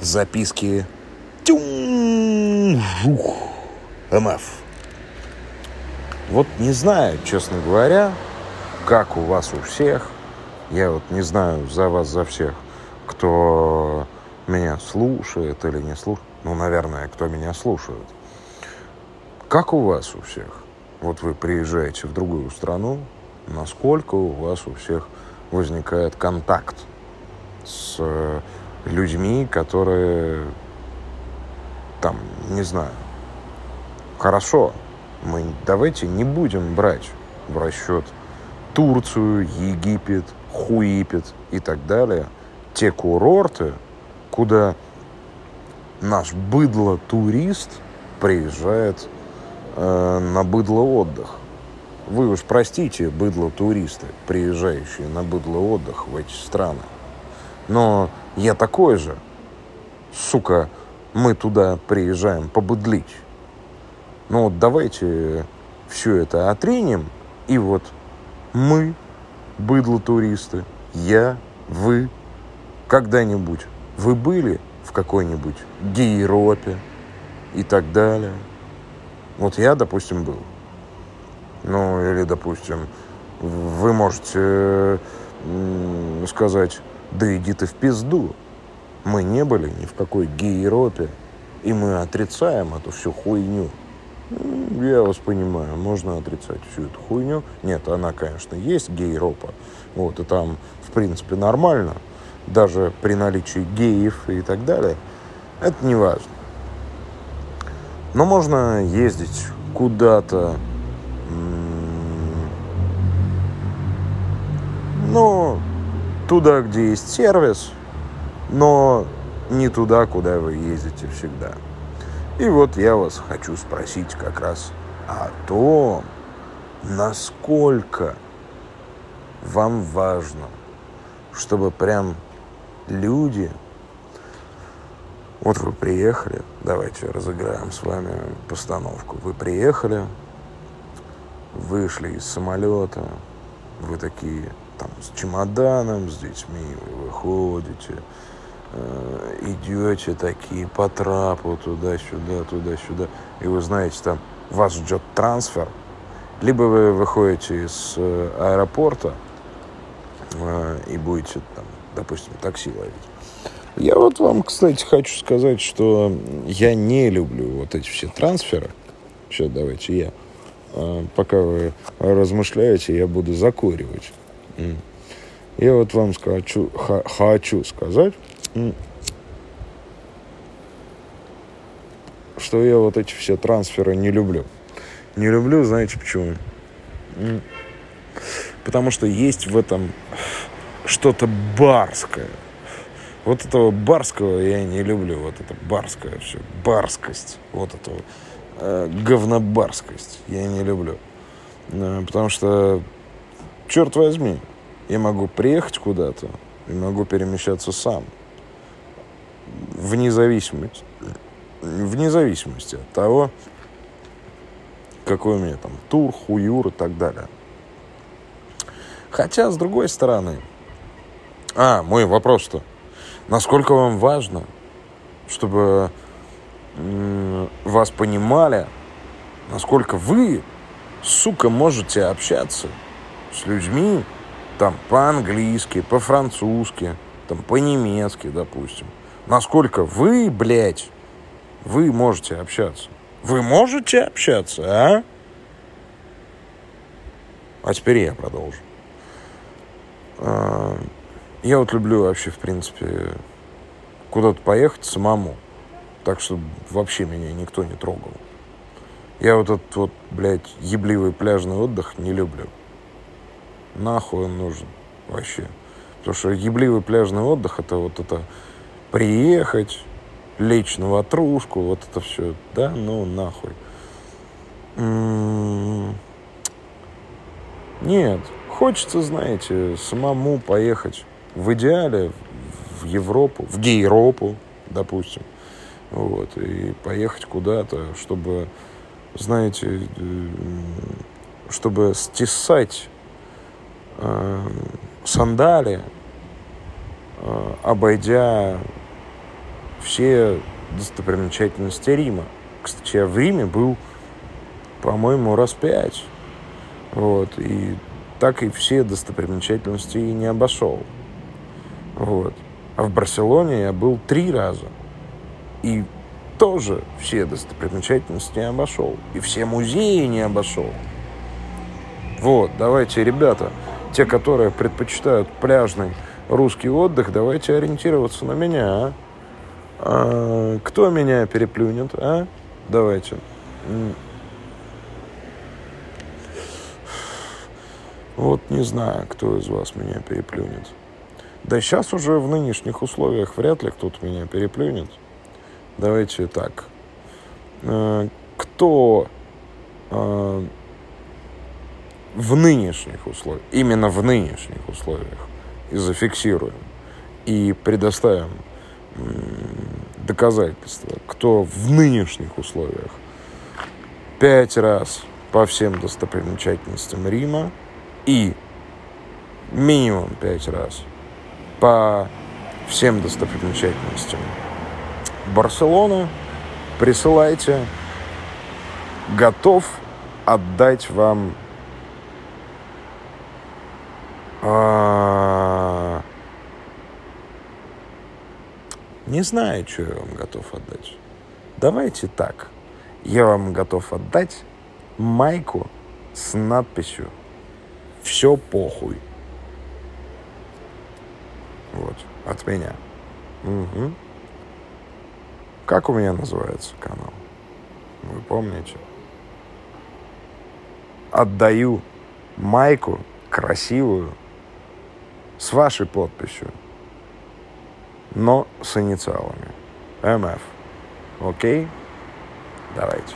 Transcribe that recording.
записки Тюм-жух МФ. Вот не знаю, честно говоря, как у вас у всех. Я вот не знаю за вас, за всех, кто меня слушает или не слушает. Ну, наверное, кто меня слушает. Как у вас у всех? Вот вы приезжаете в другую страну, насколько у вас у всех возникает контакт с э, людьми, которые там, не знаю, хорошо, мы давайте не будем брать в расчет Турцию, Египет, Хуипет и так далее, те курорты, куда наш быдло-турист приезжает э, на быдло-отдых. Вы уж простите, быдло-туристы, приезжающие на быдло-отдых в эти страны. Но я такой же. Сука, мы туда приезжаем побыдлить. Ну вот давайте все это отринем, и вот мы, быдло-туристы, я, вы, когда-нибудь вы были в какой-нибудь Гейропе и так далее. Вот я, допустим, был. Ну, или, допустим, вы можете сказать, да иди ты в пизду. Мы не были ни в какой Гейропе, и мы отрицаем эту всю хуйню. Я вас понимаю, можно отрицать всю эту хуйню. Нет, она, конечно, есть гейропа. Вот, и там, в принципе, нормально. Даже при наличии геев и так далее. Это не важно. Но можно ездить куда-то. Ну, туда, где есть сервис, но не туда, куда вы ездите всегда. И вот я вас хочу спросить как раз о том, насколько вам важно, чтобы прям люди... Вот вы приехали, давайте разыграем с вами постановку. Вы приехали, вышли из самолета, вы такие там с чемоданом, с детьми, вы выходите, э, идете такие по трапу туда-сюда, туда-сюда, и вы знаете, там вас ждет трансфер, либо вы выходите из э, аэропорта э, и будете там, допустим, такси ловить. Я вот вам, кстати, хочу сказать, что я не люблю вот эти все трансферы. Сейчас давайте я. Пока вы размышляете, я буду закуривать. Я вот вам хочу, хочу сказать, что я вот эти все трансферы не люблю. Не люблю, знаете почему? Потому что есть в этом что-то барское. Вот этого барского я не люблю. Вот это барское все. Барскость. Вот это э, говнобарскость я не люблю. Э, потому что черт возьми, я могу приехать куда-то и могу перемещаться сам. Вне зависимости, вне зависимости от того, какой у меня там тур, хуюр и так далее. Хотя, с другой стороны, а, мой вопрос-то, насколько вам важно, чтобы вас понимали, насколько вы, сука, можете общаться с людьми там по-английски, по-французски, там по-немецки, допустим. Насколько вы, блядь, вы можете общаться? Вы можете общаться, а? А теперь я продолжу. А, я вот люблю вообще, в принципе, куда-то поехать самому. Так что вообще меня никто не трогал. Я вот этот вот, блядь, ебливый пляжный отдых не люблю нахуй он нужен вообще. Потому что ебливый пляжный отдых это вот это приехать, лечь на ватрушку, вот это все, да, ну нахуй. М-м-м. Нет, хочется, знаете, самому поехать. В идеале в Европу, в Гейропу, допустим. Вот, и поехать куда-то, чтобы, знаете, чтобы стесать сандали, э, обойдя все достопримечательности Рима. Кстати, я в Риме был, по-моему, раз пять. Вот, и так и все достопримечательности и не обошел. Вот. А в Барселоне я был три раза. И тоже все достопримечательности не обошел. И все музеи не обошел. Вот, давайте, ребята, те, которые предпочитают пляжный русский отдых, давайте ориентироваться на меня, а? а кто меня переплюнет, а? Давайте. Вот не знаю, кто из вас меня переплюнет. Да сейчас уже в нынешних условиях вряд ли кто-то меня переплюнет. Давайте так. Э, кто э, в нынешних условиях, именно в нынешних условиях, и зафиксируем, и предоставим доказательства, кто в нынешних условиях пять раз по всем достопримечательностям Рима и минимум пять раз по всем достопримечательностям Барселоны, присылайте. Готов отдать вам а... Не знаю, что я вам готов отдать. Давайте так. Я вам готов отдать майку с надписью «Все похуй». Вот, от меня. Угу. Как у меня называется канал? Вы помните? Отдаю майку красивую с вашей подписью, но с инициалами. МФ. Окей? Давайте.